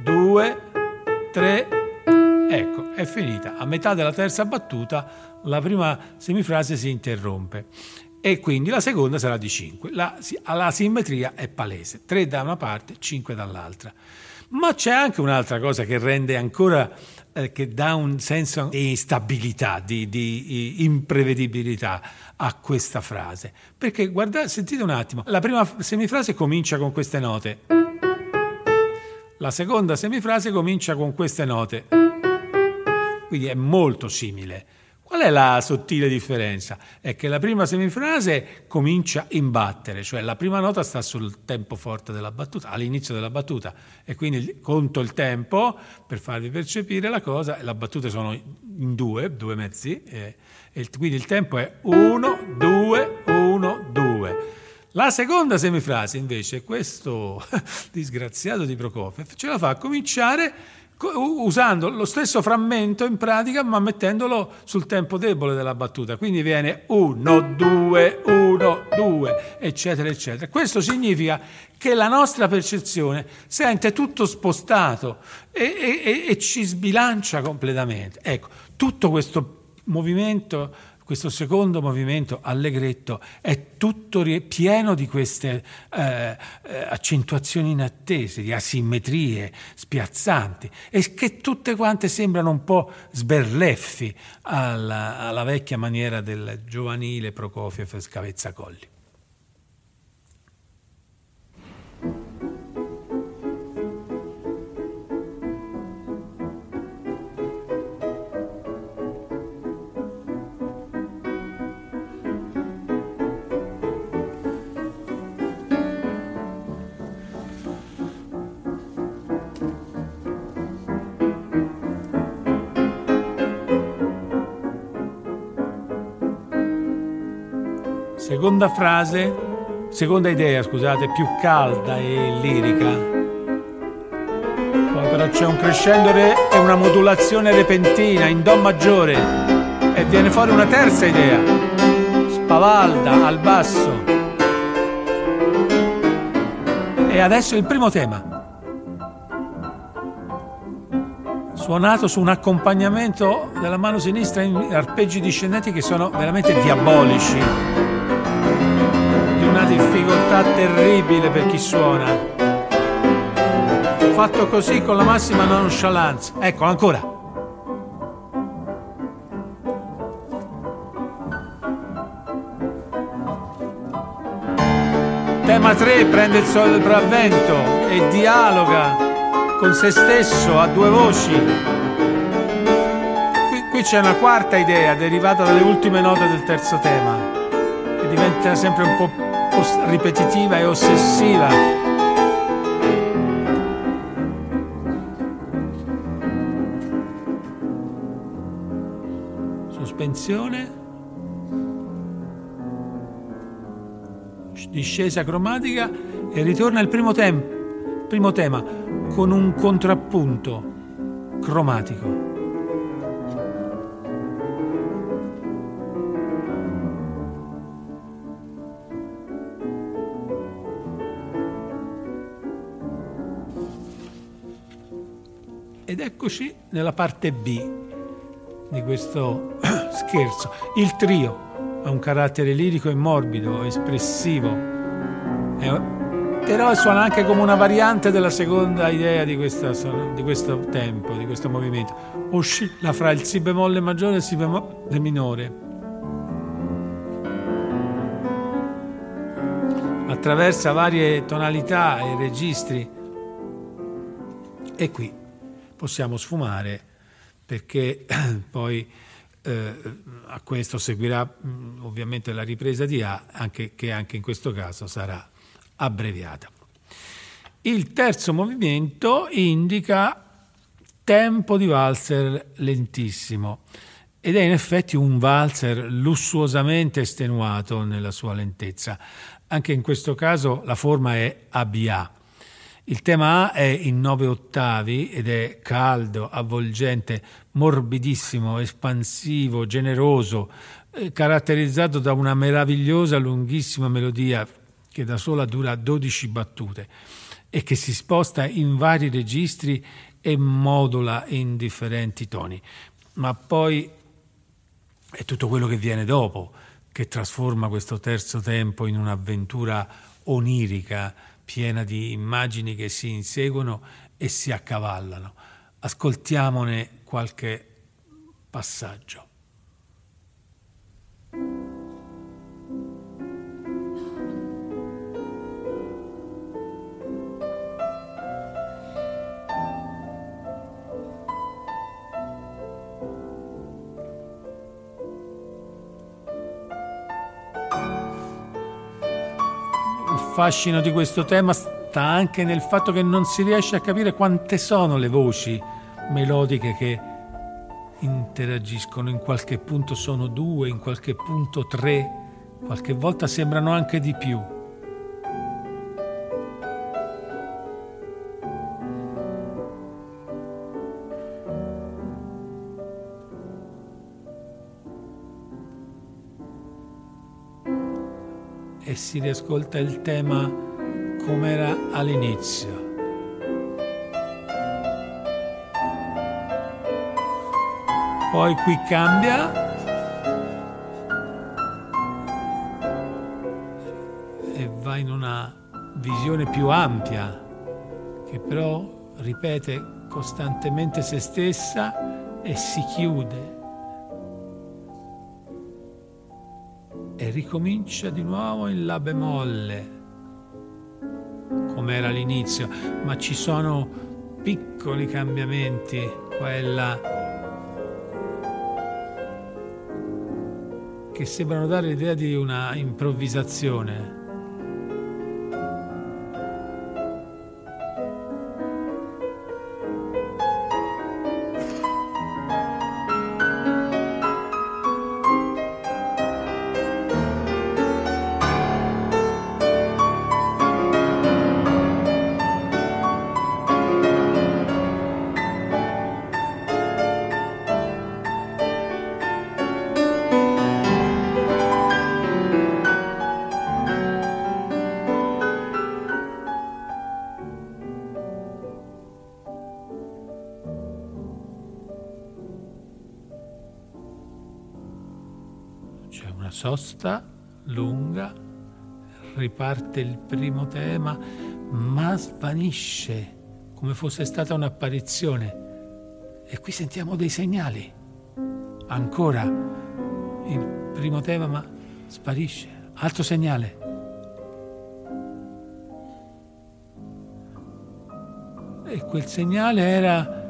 due, tre, ecco, è finita. A metà della terza battuta la prima semifrase si interrompe e quindi la seconda sarà di 5. La, la simmetria è palese, 3 da una parte, 5 dall'altra. Ma c'è anche un'altra cosa che rende ancora eh, che dà un senso di instabilità, di, di, imprevedibilità a questa frase. Perché guardate, sentite un attimo, la prima semifrase comincia con queste note. La seconda semifrase comincia con queste note. Quindi è molto simile. Qual è la sottile differenza? È che la prima semifrase comincia in battere, cioè la prima nota sta sul tempo forte della battuta, all'inizio della battuta, e quindi conto il tempo per farvi percepire la cosa, la battute sono in due, due mezzi, e, e quindi il tempo è 1, 2, 1, 2. La seconda semifrase invece, questo disgraziato di Prokofiev, ce la fa cominciare usando lo stesso frammento in pratica ma mettendolo sul tempo debole della battuta. Quindi viene 1 2 1 2 eccetera eccetera. Questo significa che la nostra percezione sente tutto spostato e, e, e ci sbilancia completamente. Ecco tutto questo movimento questo secondo movimento allegretto è tutto pieno di queste eh, accentuazioni inattese, di asimmetrie spiazzanti e che tutte quante sembrano un po' sberleffi alla, alla vecchia maniera del giovanile Prokofiev Scavezzacolli. Seconda frase, seconda idea, scusate, più calda e lirica. Poi però c'è un crescendo re e una modulazione repentina in Do maggiore e viene fuori una terza idea, spavalda al basso. E adesso il primo tema. suonato su un accompagnamento della mano sinistra in arpeggi discendenti che sono veramente diabolici una difficoltà terribile per chi suona. Fatto così con la massima nonchalance. Ecco, ancora. Tema 3 prende il sopravvento e dialoga con se stesso a due voci. Qui, qui c'è una quarta idea derivata dalle ultime note del terzo tema, che diventa sempre un po' ripetitiva e ossessiva. Sospensione. Discesa cromatica e ritorna il primo, tem- primo tema con un contrappunto cromatico. Eccoci nella parte B di questo scherzo. Il trio ha un carattere lirico e morbido, espressivo. È, però suona anche come una variante della seconda idea di, questa, di questo tempo, di questo movimento. Oscilla fra il Si bemolle maggiore e il Si bemolle minore. Attraversa varie tonalità e registri. E qui possiamo sfumare perché poi eh, a questo seguirà mh, ovviamente la ripresa di A, anche, che anche in questo caso sarà abbreviata. Il terzo movimento indica tempo di valzer lentissimo ed è in effetti un valzer lussuosamente estenuato nella sua lentezza. Anche in questo caso la forma è ABA. Il tema A è in nove ottavi ed è caldo, avvolgente, morbidissimo, espansivo, generoso, eh, caratterizzato da una meravigliosa lunghissima melodia che da sola dura 12 battute e che si sposta in vari registri e modula in differenti toni. Ma poi è tutto quello che viene dopo che trasforma questo terzo tempo in un'avventura onirica, piena di immagini che si inseguono e si accavallano. Ascoltiamone qualche passaggio. Fascino di questo tema sta anche nel fatto che non si riesce a capire quante sono le voci melodiche che interagiscono. In qualche punto sono due, in qualche punto tre, qualche volta sembrano anche di più. Si riascolta il tema come era all'inizio. Poi qui cambia e va in una visione più ampia che però ripete costantemente se stessa e si chiude e ricomincia di nuovo in La bemolle, come era all'inizio, ma ci sono piccoli cambiamenti, quella che sembrano dare l'idea di una improvvisazione riparte il primo tema, ma svanisce come fosse stata un'apparizione. E qui sentiamo dei segnali. Ancora il primo tema, ma sparisce. Altro segnale. E quel segnale era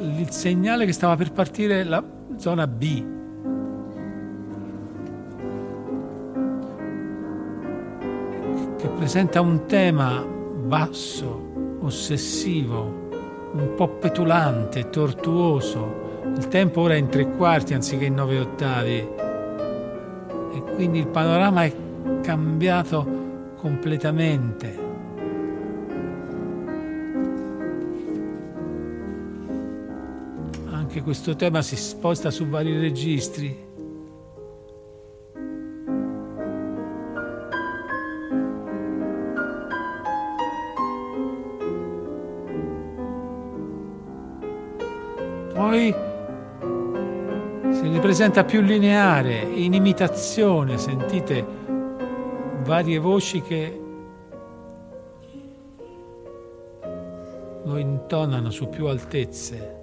il segnale che stava per partire la zona B, presenta un tema basso, ossessivo, un po' petulante, tortuoso. Il tempo ora è in tre quarti anziché in nove ottavi e quindi il panorama è cambiato completamente. Anche questo tema si sposta su vari registri. presenta più lineare, in imitazione, sentite varie voci che lo intonano su più altezze.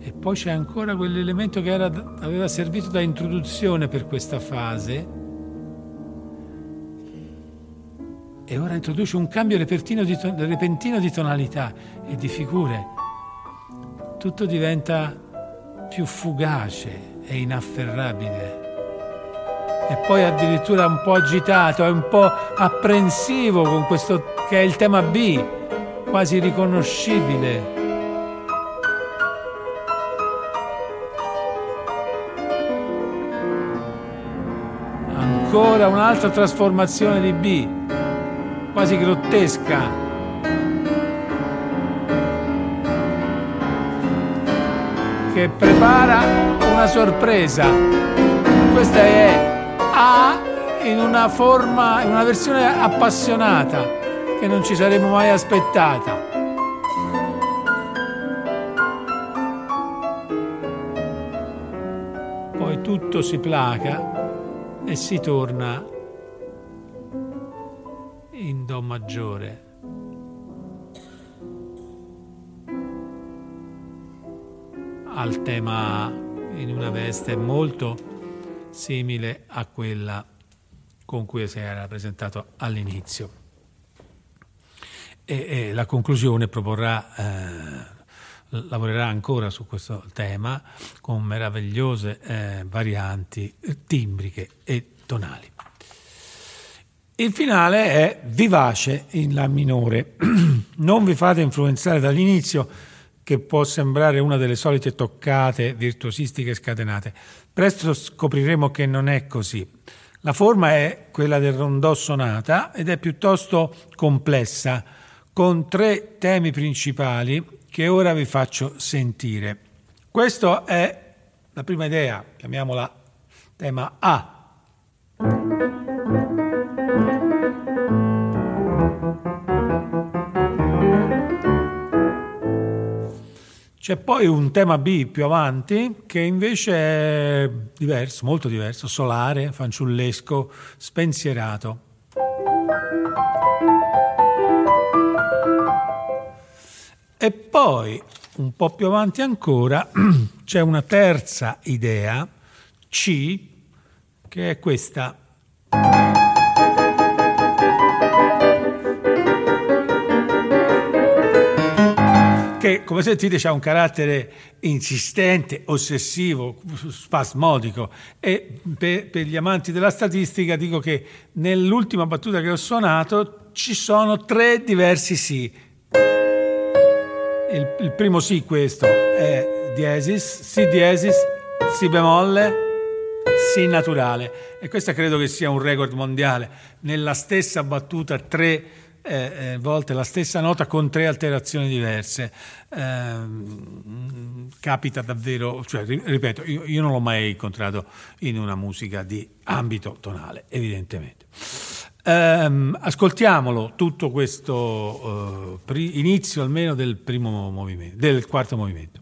E poi c'è ancora quell'elemento che era, aveva servito da introduzione per questa fase. E ora introduce un cambio di, repentino di tonalità e di figure. Tutto diventa più fugace e inafferrabile. E poi addirittura un po' agitato, è un po' apprensivo con questo che è il tema B, quasi riconoscibile. Ancora un'altra trasformazione di B, quasi grottesca. Che prepara una sorpresa. Questa è A in una forma, in una versione appassionata che non ci saremmo mai aspettata. Poi tutto si placa e si torna in Do maggiore. Al tema in una veste molto simile a quella con cui si era presentato all'inizio e, e la conclusione proporrà, eh, lavorerà ancora su questo tema con meravigliose eh, varianti timbriche e tonali. Il finale è vivace in La minore. non vi fate influenzare dall'inizio, che può sembrare una delle solite toccate virtuosistiche scatenate. Presto scopriremo che non è così. La forma è quella del rondò sonata ed è piuttosto complessa con tre temi principali che ora vi faccio sentire. Questa è la prima idea, chiamiamola tema A. C'è poi un tema B più avanti che invece è diverso, molto diverso, solare, fanciullesco, spensierato. E poi, un po' più avanti ancora, c'è una terza idea, C, che è questa. Come sentite ha un carattere insistente, ossessivo, spasmodico. E per, per, gli amanti della statistica dico che nell'ultima battuta che ho suonato ci sono tre diversi sì. Il, il primo sì questo è diesis, si diesis, si bemolle, si naturale. E questo credo che sia un record mondiale. Nella stessa battuta tre eh, eh, volte la stessa nota con tre alterazioni diverse. Eh, capita davvero, cioè, ripeto, io, io non l'ho mai incontrato in una musica di ambito tonale, evidentemente. Um, ascoltiamolo tutto questo uh, pri- inizio almeno del primo movimento, del quarto movimento.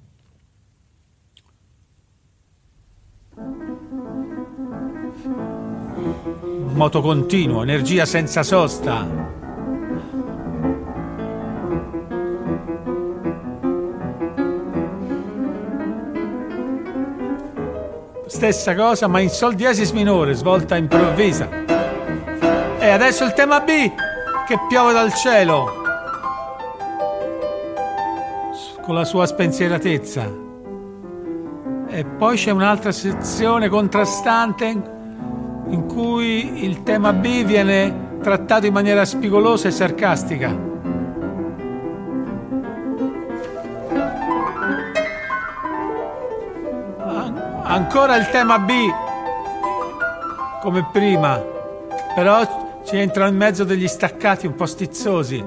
Moto continuo, energia senza sosta. Stessa cosa, ma in sol diesis minore, svolta improvvisa. E adesso il tema B che piove dal cielo con la sua spensieratezza. E poi c'è un'altra sezione contrastante in cui il tema B viene trattato in maniera spigolosa e sarcastica. Ancora il tema B. Come prima, però ci entrano in mezzo degli staccati un po' stizzosi.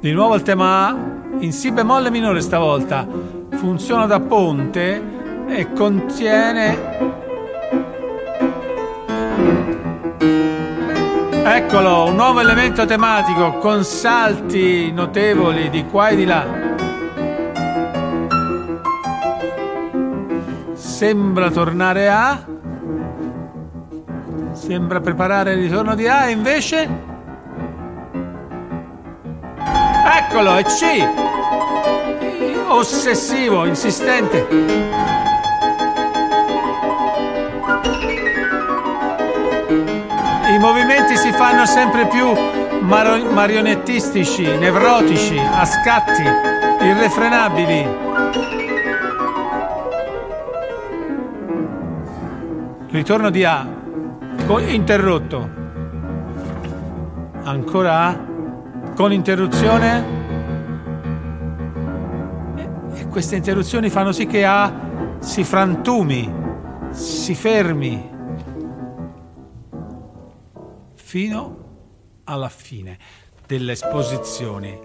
Di nuovo il tema A, in Si bemolle minore stavolta, funziona da ponte e contiene Eccolo, un nuovo elemento tematico con salti notevoli di qua e di là. sembra tornare a... Sembra preparare il ritorno di A e invece... Eccolo, è C! Ossessivo, insistente. Movimenti si fanno sempre più mar- marionettistici, nevrotici, a scatti, irrefrenabili. Ritorno di A, interrotto. Ancora A, con interruzione. E queste interruzioni fanno sì che A si frantumi, si fermi, fino alla fine delle esposizioni.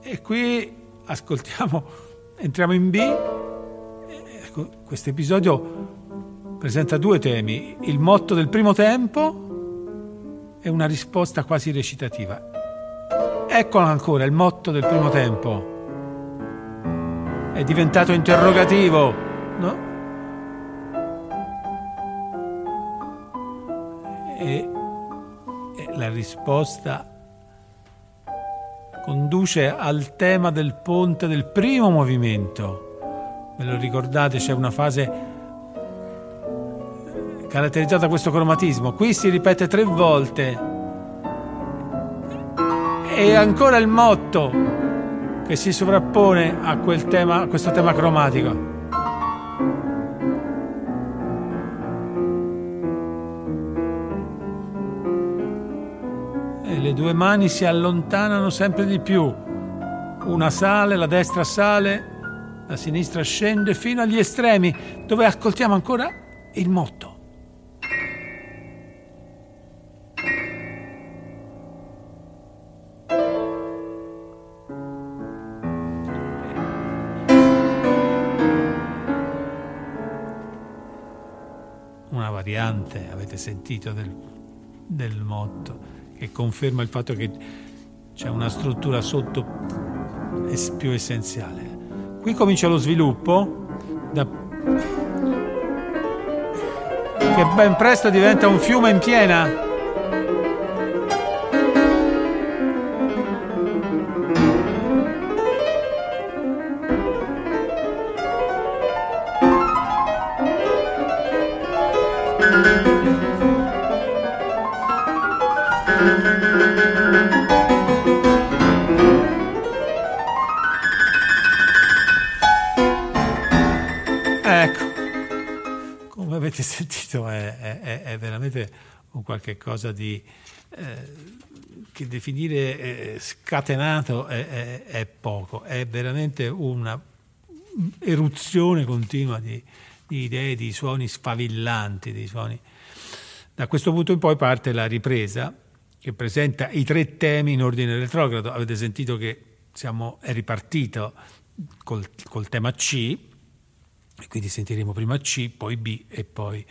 E qui ascoltiamo, entriamo in B. Ecco, questo episodio presenta due temi, il motto del primo tempo e una risposta quasi recitativa. Eccolo ancora, il motto del primo tempo. È diventato interrogativo, no? La risposta conduce al tema del ponte del primo movimento. Ve lo ricordate, c'è una fase caratterizzata da questo cromatismo. Qui si ripete tre volte. E ancora il motto che si sovrappone a, tema, a questo tema cromatico. Due mani si allontanano sempre di più. Una sale, la destra sale, la sinistra scende fino agli estremi, dove ascoltiamo ancora il motto. variante, avete sentito, del, del motto, che conferma il fatto che c'è una struttura sotto più essenziale. Qui comincia lo sviluppo, da, che ben presto diventa un fiume in piena. Avete sentito è, è, è veramente un qualche cosa di... Eh, che definire eh, scatenato è, è, poco, è veramente una eruzione continua di, di, idee, di suoni sfavillanti, di suoni. Da questo punto in poi parte la ripresa che presenta i tre temi in ordine retrogrado. Avete sentito che siamo, è ripartito col, col tema C, e quindi sentiremo prima C, poi B e poi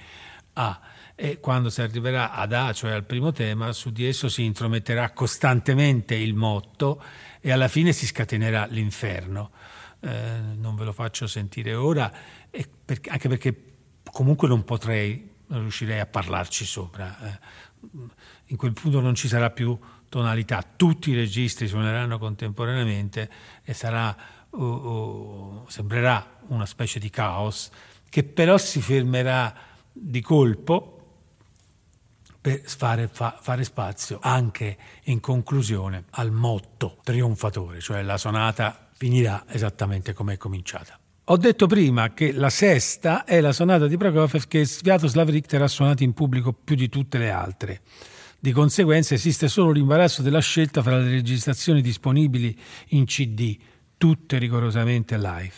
A. E quando si arriverà ad A, cioè al primo tema, su di esso si intrometterà costantemente il motto e alla fine si scatenerà l'inferno. Eh, non ve lo faccio sentire ora, per, anche perché comunque non potrei, non riuscirei a parlarci sopra. Eh, in quel punto non ci sarà più tonalità, tutti i registri suoneranno contemporaneamente e sarà, uh, sembrerà una specie di caos che però si fermerà di colpo per fare, fa, fare, spazio anche in conclusione al motto trionfatore, cioè la sonata finirà esattamente come è cominciata. Ho detto prima che la sesta è la sonata di Prokofiev che Sviatoslav Richter ha suonato in pubblico più di tutte le altre. Di conseguenza esiste solo l'imbarazzo della scelta fra le registrazioni disponibili in CD, tutte rigorosamente live.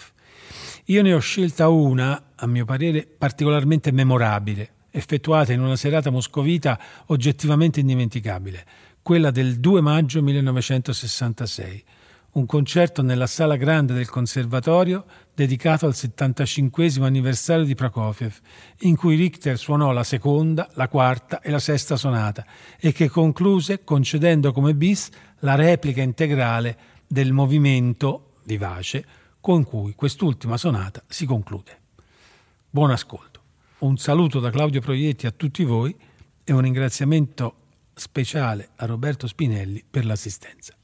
Io ne ho scelta una, a mio parere, particolarmente memorabile, effettuata in una serata moscovita oggettivamente indimenticabile, quella del 2 maggio 1966, un concerto nella sala grande del conservatorio dedicato al 75 anniversario di Prokofiev, in cui Richter suonò la seconda, la quarta e la sesta sonata e che concluse concedendo come bis la replica integrale del movimento vivace con cui quest'ultima sonata si conclude. Buon ascolto. Un saluto da Claudio Proietti a tutti voi e un ringraziamento speciale a Roberto Spinelli per l'assistenza.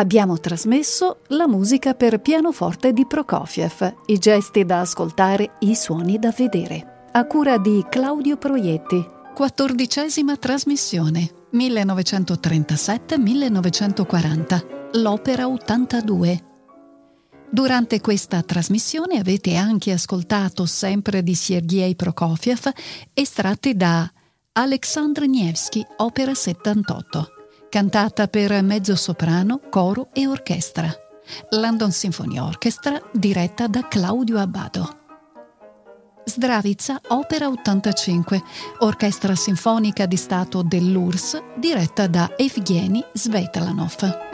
Abbiamo trasmesso la musica per pianoforte di Prokofiev, i gesti da ascoltare, i suoni da vedere, a cura di Claudio Proietti. Quattordicesima trasmissione, 1937-1940, l'Opera 82. Durante questa trasmissione avete anche ascoltato sempre di Sergei Prokofiev estratti da Alexandr Nevsky, Opera 78 cantata per mezzo soprano, coro e orchestra. London Symphony Orchestra, diretta da Claudio Abbado. Zdravizza Opera 85, orchestra sinfonica di Stato dell'URSS, diretta da Evgeny Svetlanov.